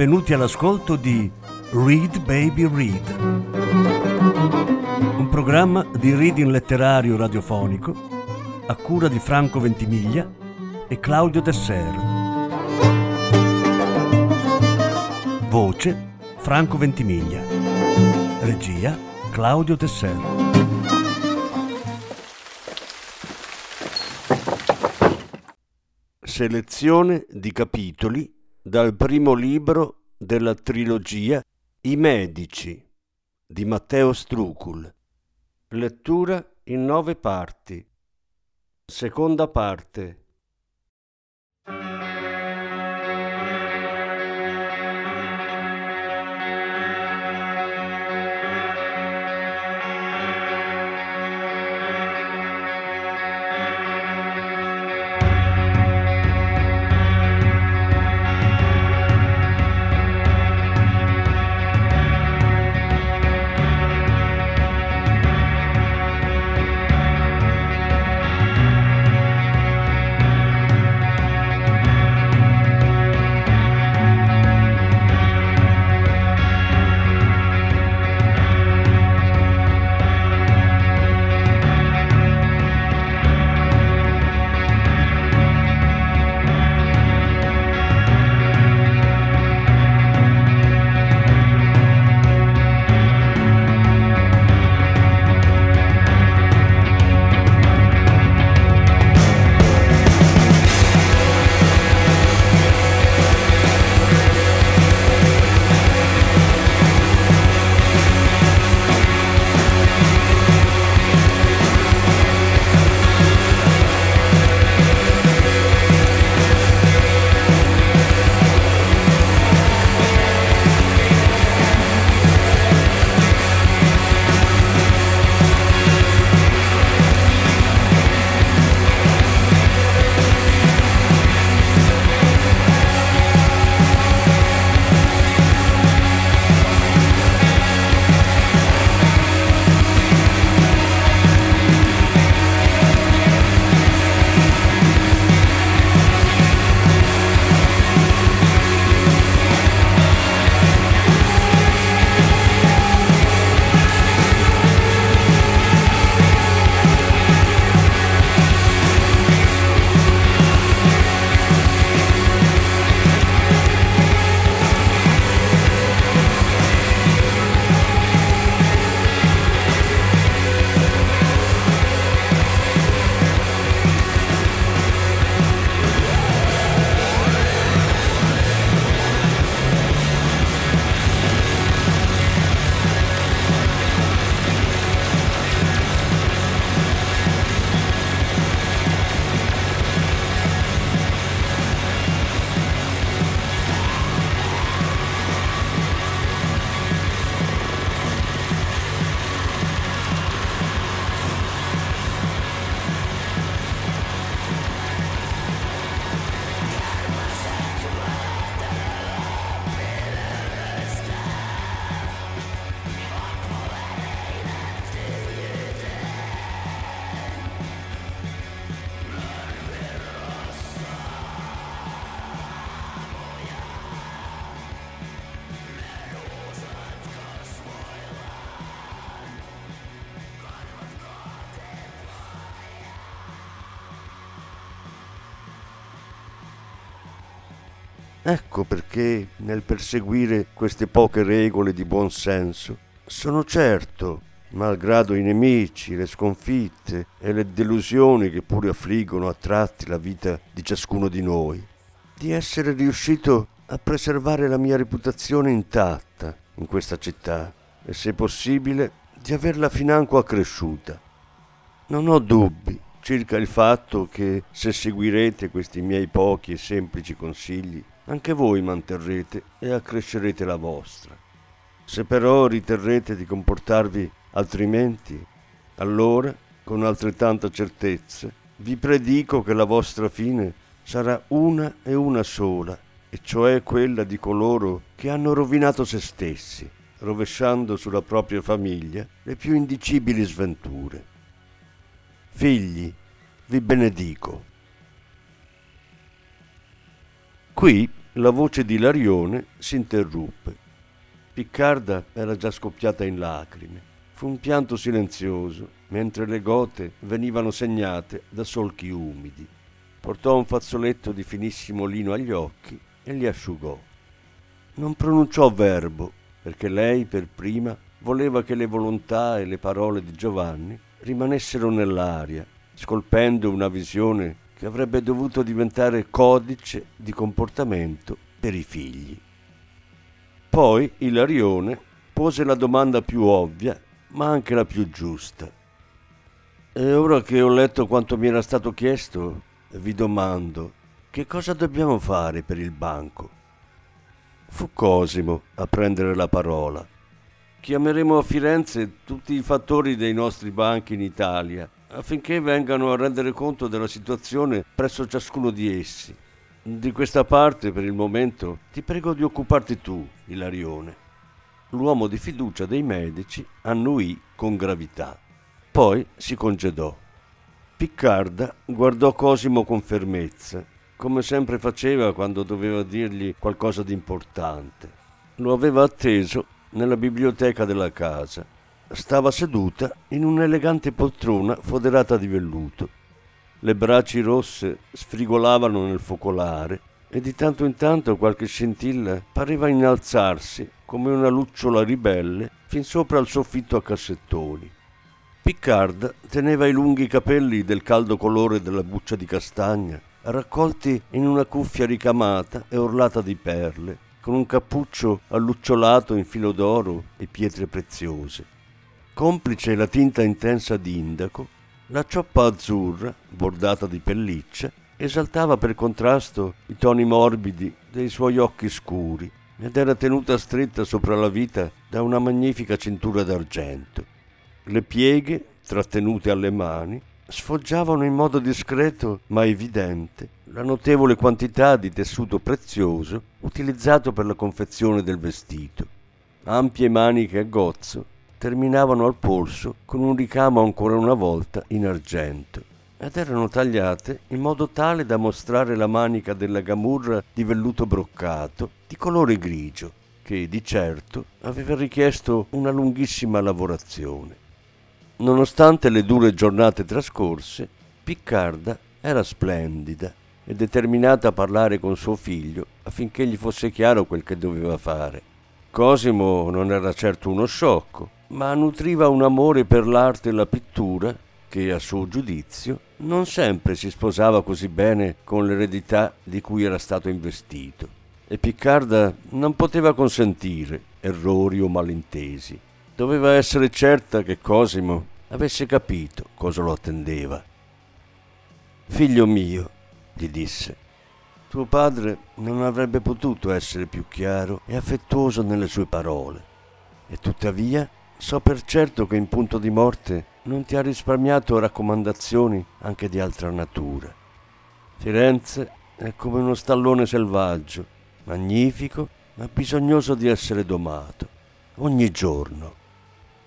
benvenuti all'ascolto di Read Baby Read, un programma di reading letterario radiofonico a cura di Franco Ventimiglia e Claudio Desser. Voce Franco Ventimiglia. Regia Claudio Desser. Selezione di capitoli dal primo libro della trilogia I Medici di Matteo Strucul. Lettura in nove parti. Seconda parte. Ecco perché nel perseguire queste poche regole di buon senso sono certo, malgrado i nemici, le sconfitte e le delusioni che pure affliggono a tratti la vita di ciascuno di noi, di essere riuscito a preservare la mia reputazione intatta in questa città e se possibile di averla financo accresciuta. Non ho dubbi circa il fatto che se seguirete questi miei pochi e semplici consigli anche voi manterrete e accrescerete la vostra. Se però riterrete di comportarvi altrimenti, allora, con altrettanta certezza, vi predico che la vostra fine sarà una e una sola, e cioè quella di coloro che hanno rovinato se stessi, rovesciando sulla propria famiglia le più indicibili sventure. Figli, vi benedico. Qui la voce di Larione si interruppe. Piccarda era già scoppiata in lacrime. Fu un pianto silenzioso, mentre le gote venivano segnate da solchi umidi. Portò un fazzoletto di finissimo lino agli occhi e li asciugò. Non pronunciò verbo, perché lei per prima voleva che le volontà e le parole di Giovanni rimanessero nell'aria, scolpendo una visione che avrebbe dovuto diventare codice di comportamento per i figli. Poi Ilarione pose la domanda più ovvia, ma anche la più giusta. E ora che ho letto quanto mi era stato chiesto, vi domando, che cosa dobbiamo fare per il banco? Fu Cosimo a prendere la parola. Chiameremo a Firenze tutti i fattori dei nostri banchi in Italia affinché vengano a rendere conto della situazione presso ciascuno di essi. Di questa parte, per il momento, ti prego di occuparti tu, Ilarione. L'uomo di fiducia dei medici annuì con gravità. Poi si congedò. Piccarda guardò Cosimo con fermezza, come sempre faceva quando doveva dirgli qualcosa di importante. Lo aveva atteso nella biblioteca della casa stava seduta in un'elegante poltrona foderata di velluto. Le braci rosse sfrigolavano nel focolare e di tanto in tanto qualche scintilla pareva innalzarsi come una lucciola ribelle fin sopra il soffitto a cassettoni. Picard teneva i lunghi capelli del caldo colore della buccia di castagna, raccolti in una cuffia ricamata e orlata di perle, con un cappuccio allucciolato in filo d'oro e pietre preziose. Complice la tinta intensa di indaco, la cioppa azzurra, bordata di pelliccia, esaltava per contrasto i toni morbidi dei suoi occhi scuri ed era tenuta stretta sopra la vita da una magnifica cintura d'argento. Le pieghe, trattenute alle mani, sfoggiavano in modo discreto ma evidente la notevole quantità di tessuto prezioso utilizzato per la confezione del vestito. Ampie maniche a gozzo terminavano al polso con un ricamo ancora una volta in argento ed erano tagliate in modo tale da mostrare la manica della gamurra di velluto broccato di colore grigio, che di certo aveva richiesto una lunghissima lavorazione. Nonostante le dure giornate trascorse, Piccarda era splendida e determinata a parlare con suo figlio affinché gli fosse chiaro quel che doveva fare. Cosimo non era certo uno sciocco, ma nutriva un amore per l'arte e la pittura che, a suo giudizio, non sempre si sposava così bene con l'eredità di cui era stato investito. E Piccarda non poteva consentire errori o malintesi. Doveva essere certa che Cosimo avesse capito cosa lo attendeva. Figlio mio, gli disse, tuo padre non avrebbe potuto essere più chiaro e affettuoso nelle sue parole. E tuttavia So per certo che in punto di morte non ti ha risparmiato raccomandazioni anche di altra natura. Firenze è come uno stallone selvaggio, magnifico, ma bisognoso di essere domato, ogni giorno.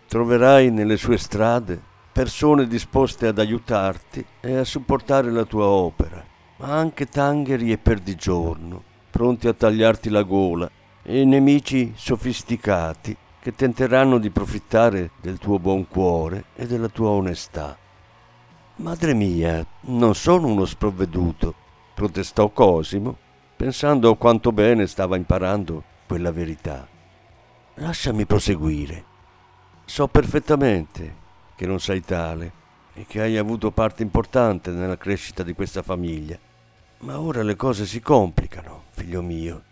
Troverai nelle sue strade persone disposte ad aiutarti e a supportare la tua opera, ma anche tangheri e perdigiorno, pronti a tagliarti la gola, e nemici sofisticati che tenteranno di profittare del tuo buon cuore e della tua onestà. Madre mia, non sono uno sprovveduto, protestò Cosimo, pensando a quanto bene stava imparando quella verità. Lasciami proseguire. So perfettamente che non sei tale e che hai avuto parte importante nella crescita di questa famiglia. Ma ora le cose si complicano, figlio mio.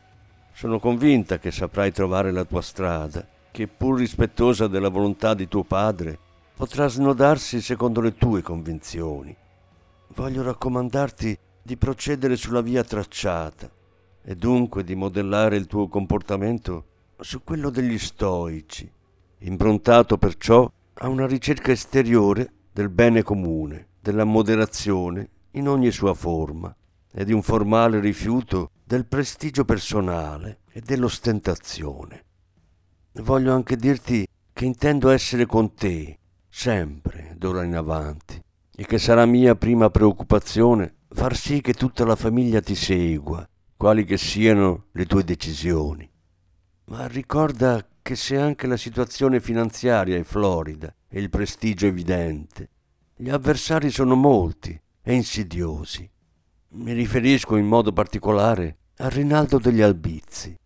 Sono convinta che saprai trovare la tua strada che pur rispettosa della volontà di tuo padre, potrà snodarsi secondo le tue convinzioni. Voglio raccomandarti di procedere sulla via tracciata e dunque di modellare il tuo comportamento su quello degli stoici, improntato perciò a una ricerca esteriore del bene comune, della moderazione in ogni sua forma e di un formale rifiuto del prestigio personale e dell'ostentazione. Voglio anche dirti che intendo essere con te, sempre, d'ora in avanti, e che sarà mia prima preoccupazione far sì che tutta la famiglia ti segua, quali che siano le tue decisioni. Ma ricorda che se anche la situazione finanziaria è florida e il prestigio evidente, gli avversari sono molti e insidiosi. Mi riferisco in modo particolare a Rinaldo degli Albizzi.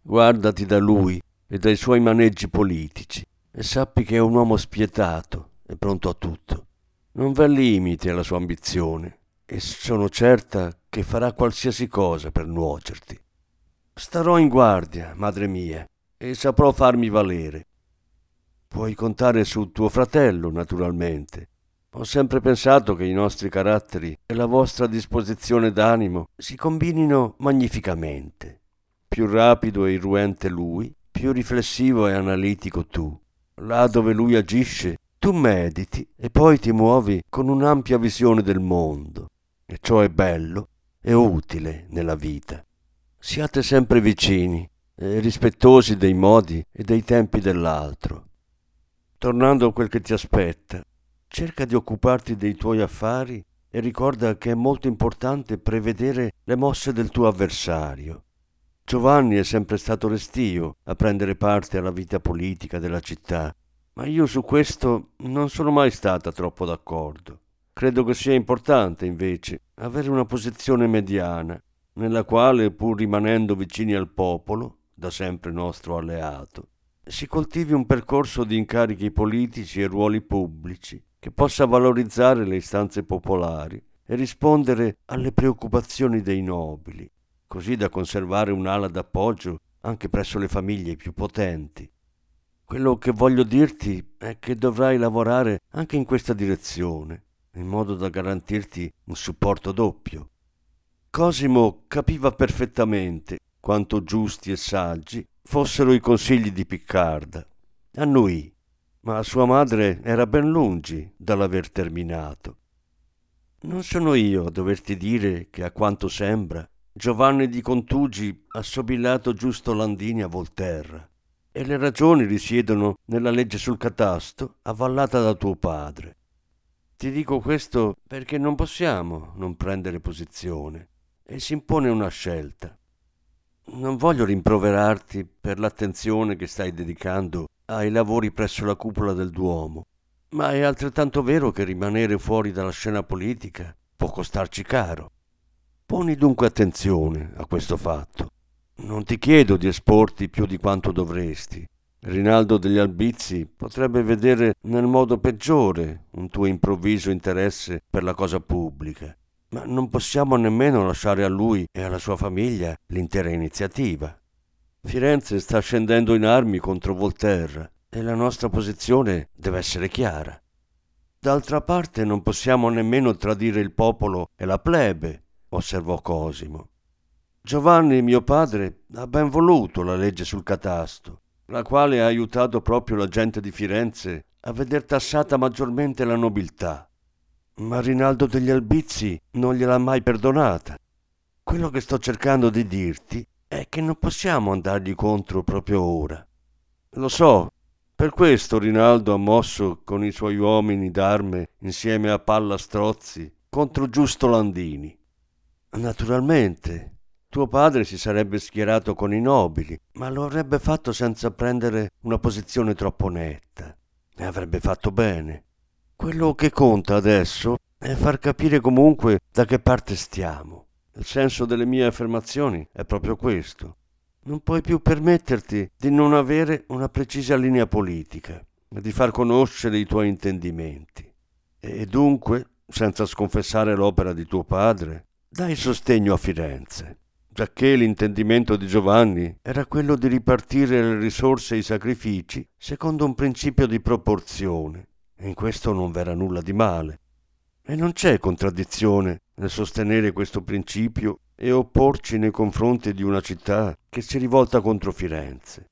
Guardati da lui e dai suoi maneggi politici e sappi che è un uomo spietato e pronto a tutto. Non v'è limite alla sua ambizione e sono certa che farà qualsiasi cosa per nuocerti. Starò in guardia, madre mia, e saprò farmi valere. Puoi contare su tuo fratello, naturalmente. Ho sempre pensato che i nostri caratteri e la vostra disposizione d'animo si combinino magnificamente. Più rapido e irruente lui, più riflessivo e analitico tu. Là dove lui agisce, tu mediti e poi ti muovi con un'ampia visione del mondo. E ciò è bello e utile nella vita. Siate sempre vicini e rispettosi dei modi e dei tempi dell'altro. Tornando a quel che ti aspetta, cerca di occuparti dei tuoi affari e ricorda che è molto importante prevedere le mosse del tuo avversario. Giovanni è sempre stato restio a prendere parte alla vita politica della città, ma io su questo non sono mai stata troppo d'accordo. Credo che sia importante, invece, avere una posizione mediana, nella quale, pur rimanendo vicini al popolo, da sempre nostro alleato, si coltivi un percorso di incarichi politici e ruoli pubblici che possa valorizzare le istanze popolari e rispondere alle preoccupazioni dei nobili, così da conservare un'ala d'appoggio anche presso le famiglie più potenti. Quello che voglio dirti è che dovrai lavorare anche in questa direzione in modo da garantirti un supporto doppio. Cosimo capiva perfettamente quanto giusti e saggi fossero i consigli di Piccarda. Annuì, ma sua madre era ben lungi dall'aver terminato. Non sono io a doverti dire che a quanto sembra Giovanni di Contugi ha sobillato giusto Landini a Volterra e le ragioni risiedono nella legge sul catasto avvallata da tuo padre. Ti dico questo perché non possiamo non prendere posizione e si impone una scelta. Non voglio rimproverarti per l'attenzione che stai dedicando ai lavori presso la cupola del Duomo, ma è altrettanto vero che rimanere fuori dalla scena politica può costarci caro. Poni dunque attenzione a questo fatto. Non ti chiedo di esporti più di quanto dovresti, Rinaldo degli Albizzi potrebbe vedere nel modo peggiore un tuo improvviso interesse per la cosa pubblica, ma non possiamo nemmeno lasciare a lui e alla sua famiglia l'intera iniziativa. Firenze sta scendendo in armi contro Volterra e la nostra posizione deve essere chiara. D'altra parte non possiamo nemmeno tradire il popolo e la plebe, osservò Cosimo. Giovanni, mio padre, ha ben voluto la legge sul catasto la quale ha aiutato proprio la gente di Firenze a veder tassata maggiormente la nobiltà. Ma Rinaldo degli Albizzi non gliel'ha mai perdonata. Quello che sto cercando di dirti è che non possiamo andargli contro proprio ora. Lo so, per questo Rinaldo ha mosso con i suoi uomini d'arme insieme a Palla Strozzi contro Giusto Landini. Naturalmente, tuo padre si sarebbe schierato con i nobili, ma lo avrebbe fatto senza prendere una posizione troppo netta. E avrebbe fatto bene. Quello che conta adesso è far capire comunque da che parte stiamo. Il senso delle mie affermazioni è proprio questo. Non puoi più permetterti di non avere una precisa linea politica di far conoscere i tuoi intendimenti. E dunque, senza sconfessare l'opera di tuo padre, dai sostegno a Firenze giacché l'intendimento di Giovanni era quello di ripartire le risorse e i sacrifici secondo un principio di proporzione, e in questo non v'era nulla di male. E non c'è contraddizione nel sostenere questo principio e opporci nei confronti di una città che si rivolta contro Firenze.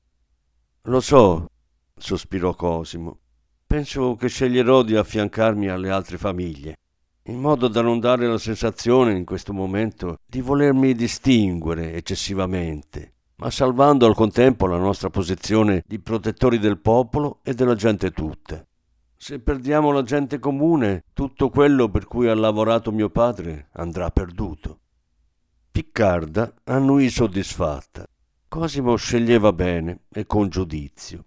Lo so, sospirò Cosimo. Penso che sceglierò di affiancarmi alle altre famiglie in modo da non dare la sensazione in questo momento di volermi distinguere eccessivamente, ma salvando al contempo la nostra posizione di protettori del popolo e della gente tutta. Se perdiamo la gente comune, tutto quello per cui ha lavorato mio padre andrà perduto. Piccarda annuì soddisfatta. Cosimo sceglieva bene e con giudizio.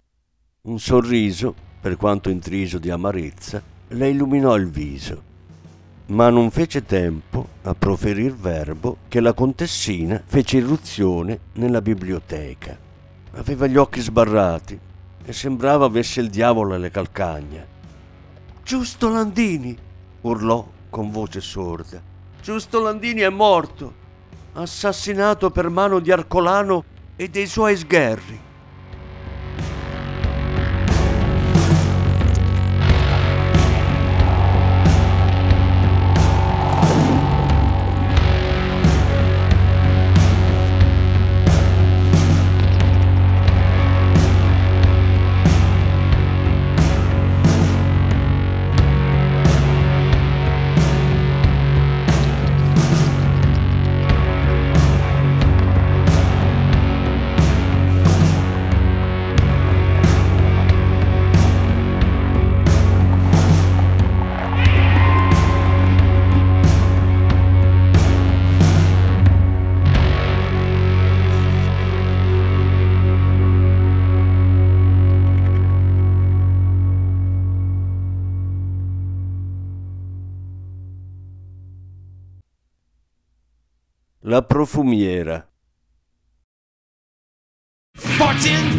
Un sorriso, per quanto intriso di amarezza, le illuminò il viso. Ma non fece tempo a proferir verbo che la contessina fece irruzione nella biblioteca. Aveva gli occhi sbarrati e sembrava avesse il diavolo alle calcagna. Giusto Landini! urlò con voce sorda. Giusto Landini è morto, assassinato per mano di Arcolano e dei suoi sgherri. La profumiera. Fortune,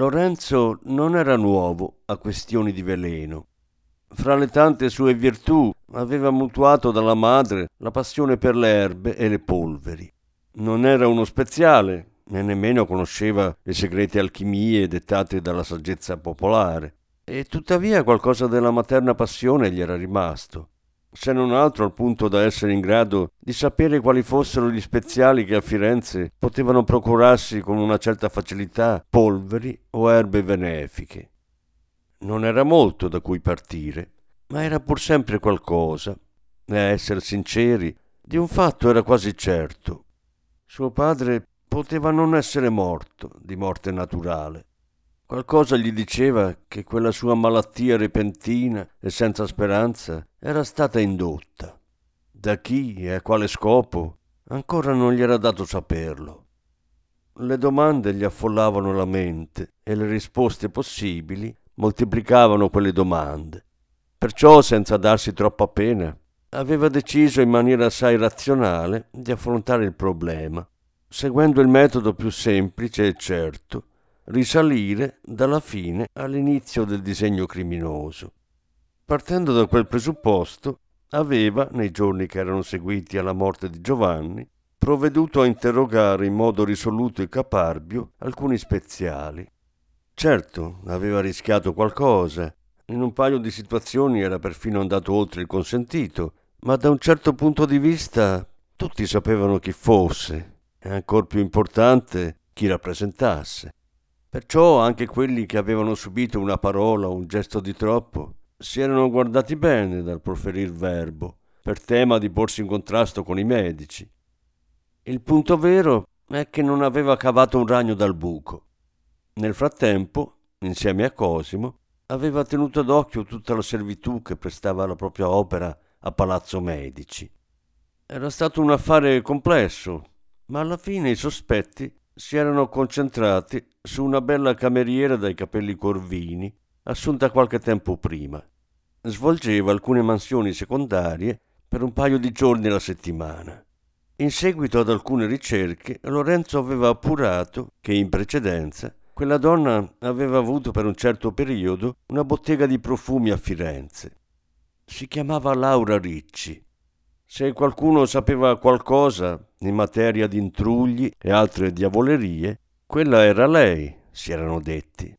Lorenzo non era nuovo a questioni di veleno. Fra le tante sue virtù aveva mutuato dalla madre la passione per le erbe e le polveri. Non era uno speziale, né nemmeno conosceva le segrete alchimie dettate dalla saggezza popolare, e tuttavia qualcosa della materna passione gli era rimasto se non altro al punto da essere in grado di sapere quali fossero gli speziali che a Firenze potevano procurarsi con una certa facilità polveri o erbe benefiche. Non era molto da cui partire, ma era pur sempre qualcosa, e a essere sinceri, di un fatto era quasi certo. Suo padre poteva non essere morto di morte naturale. Qualcosa gli diceva che quella sua malattia repentina e senza speranza era stata indotta. Da chi e a quale scopo ancora non gli era dato saperlo. Le domande gli affollavano la mente e le risposte possibili moltiplicavano quelle domande. Perciò, senza darsi troppa pena, aveva deciso in maniera assai razionale di affrontare il problema, seguendo il metodo più semplice e certo risalire dalla fine all'inizio del disegno criminoso. Partendo da quel presupposto, aveva, nei giorni che erano seguiti alla morte di Giovanni, provveduto a interrogare in modo risoluto e caparbio alcuni speziali. Certo, aveva rischiato qualcosa, in un paio di situazioni era perfino andato oltre il consentito, ma da un certo punto di vista tutti sapevano chi fosse e ancor più importante chi rappresentasse. Perciò anche quelli che avevano subito una parola o un gesto di troppo si erano guardati bene dal proferir verbo, per tema di porsi in contrasto con i medici. Il punto vero è che non aveva cavato un ragno dal buco. Nel frattempo, insieme a Cosimo, aveva tenuto d'occhio tutta la servitù che prestava la propria opera a Palazzo Medici. Era stato un affare complesso, ma alla fine i sospetti si erano concentrati su una bella cameriera dai capelli corvini, assunta qualche tempo prima. Svolgeva alcune mansioni secondarie per un paio di giorni alla settimana. In seguito ad alcune ricerche, Lorenzo aveva appurato che in precedenza quella donna aveva avuto per un certo periodo una bottega di profumi a Firenze. Si chiamava Laura Ricci se qualcuno sapeva qualcosa in materia di intrugli e altre diavolerie, quella era lei, si erano detti.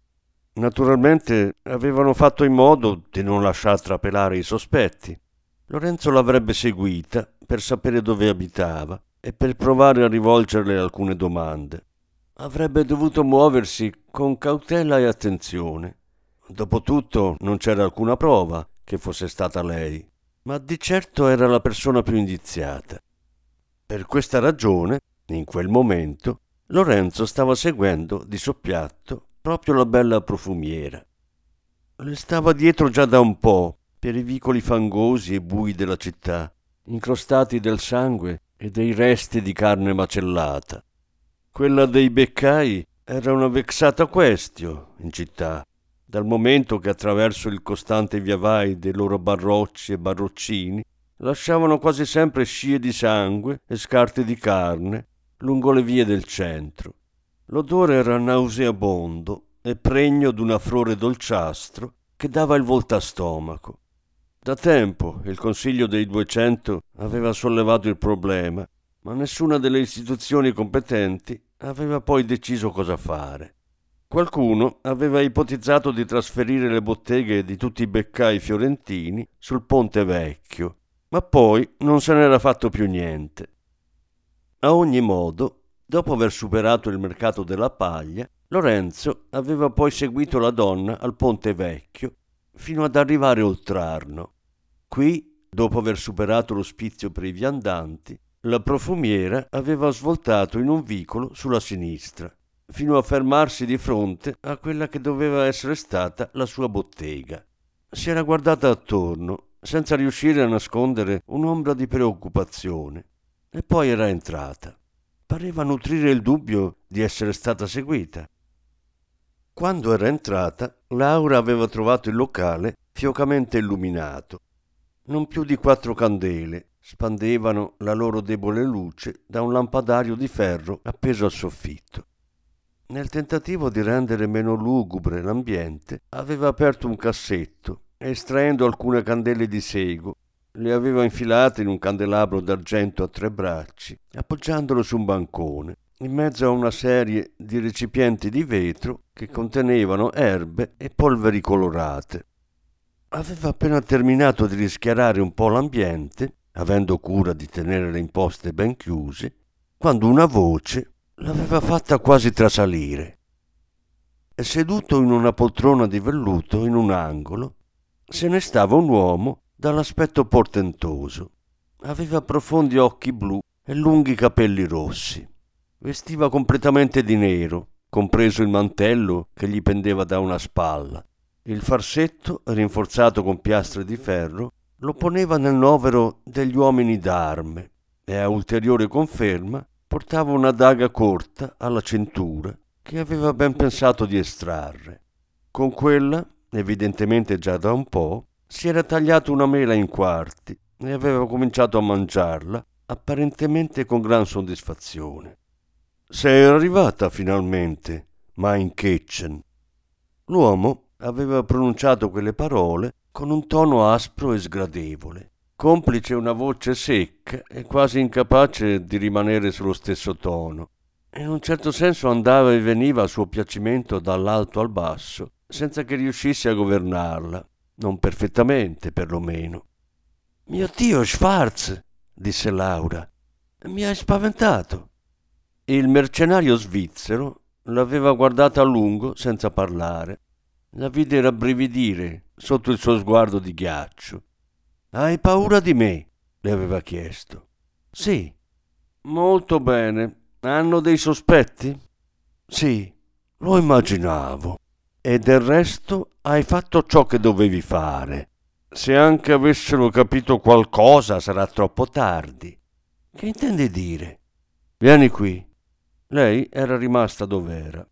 Naturalmente avevano fatto in modo di non lasciar trapelare i sospetti. Lorenzo l'avrebbe seguita per sapere dove abitava e per provare a rivolgerle alcune domande. Avrebbe dovuto muoversi con cautela e attenzione. Dopotutto non c'era alcuna prova che fosse stata lei ma di certo era la persona più indiziata. Per questa ragione, in quel momento, Lorenzo stava seguendo di soppiatto proprio la bella profumiera. Le stava dietro già da un po', per i vicoli fangosi e bui della città, incrostati del sangue e dei resti di carne macellata. Quella dei beccai era una vexata questio in città, dal momento che attraverso il costante viavai dei loro barrocci e barroccini lasciavano quasi sempre scie di sangue e scarti di carne lungo le vie del centro. L'odore era nauseabondo e pregno d'un affrore dolciastro che dava il volto a stomaco. Da tempo il Consiglio dei Duecento aveva sollevato il problema, ma nessuna delle istituzioni competenti aveva poi deciso cosa fare. Qualcuno aveva ipotizzato di trasferire le botteghe di tutti i beccai fiorentini sul Ponte Vecchio, ma poi non se n'era fatto più niente. A ogni modo, dopo aver superato il mercato della paglia, Lorenzo aveva poi seguito la donna al Ponte Vecchio fino ad arrivare oltr'Arno. Qui, dopo aver superato l'ospizio per i viandanti, La profumiera aveva svoltato in un vicolo sulla sinistra, fino a fermarsi di fronte a quella che doveva essere stata la sua bottega. Si era guardata attorno, senza riuscire a nascondere un'ombra di preoccupazione, e poi era entrata. Pareva nutrire il dubbio di essere stata seguita. Quando era entrata, Laura aveva trovato il locale fiocamente illuminato. Non più di quattro candele spandevano la loro debole luce da un lampadario di ferro appeso al soffitto. Nel tentativo di rendere meno lugubre l'ambiente, aveva aperto un cassetto estraendo alcune candele di sego, le aveva infilate in un candelabro d'argento a tre bracci, appoggiandolo su un bancone, in mezzo a una serie di recipienti di vetro che contenevano erbe e polveri colorate. Aveva appena terminato di rischiarare un po' l'ambiente, avendo cura di tenere le imposte ben chiuse, quando una voce l'aveva fatta quasi trasalire. Seduto in una poltrona di velluto in un angolo, se ne stava un uomo dall'aspetto portentoso. Aveva profondi occhi blu e lunghi capelli rossi. Vestiva completamente di nero, compreso il mantello che gli pendeva da una spalla. Il farsetto, rinforzato con piastre di ferro, lo poneva nel novero degli uomini d'arme e a ulteriore conferma portava una daga corta alla cintura che aveva ben pensato di estrarre. Con quella, evidentemente già da un po', si era tagliato una mela in quarti e aveva cominciato a mangiarla, apparentemente con gran soddisfazione. Sei arrivata finalmente, Mein Kitchen. L'uomo aveva pronunciato quelle parole con un tono aspro e sgradevole complice una voce secca e quasi incapace di rimanere sullo stesso tono. In un certo senso andava e veniva a suo piacimento dall'alto al basso, senza che riuscisse a governarla, non perfettamente perlomeno. Mio Dio, Schwarz, disse Laura, mi hai spaventato. Il mercenario svizzero l'aveva guardata a lungo senza parlare. La vide rabbrividire sotto il suo sguardo di ghiaccio. Hai paura di me? le aveva chiesto. Sì. Molto bene. Hanno dei sospetti? Sì, lo immaginavo. E del resto hai fatto ciò che dovevi fare. Se anche avessero capito qualcosa sarà troppo tardi. Che intendi dire? Vieni qui. Lei era rimasta dov'era.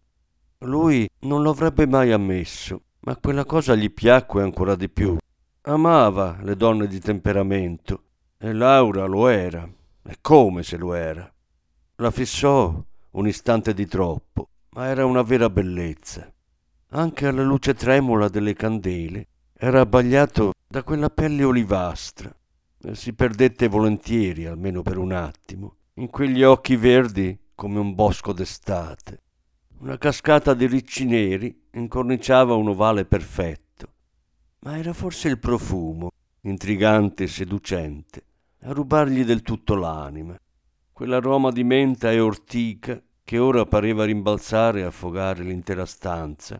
Lui non lo avrebbe mai ammesso, ma quella cosa gli piacque ancora di più. Amava le donne di temperamento e Laura lo era, e come se lo era. La fissò un istante di troppo, ma era una vera bellezza. Anche alla luce tremula delle candele era abbagliato da quella pelle olivastra. Si perdette volentieri, almeno per un attimo, in quegli occhi verdi come un bosco d'estate. Una cascata di ricci neri incorniciava un ovale perfetto. Ma era forse il profumo, intrigante e seducente, a rubargli del tutto l'anima, quell'aroma di menta e ortica che ora pareva rimbalzare e affogare l'intera stanza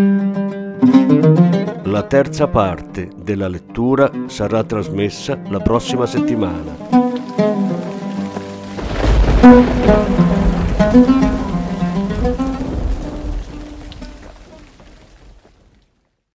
La terza parte della lettura sarà trasmessa la prossima settimana.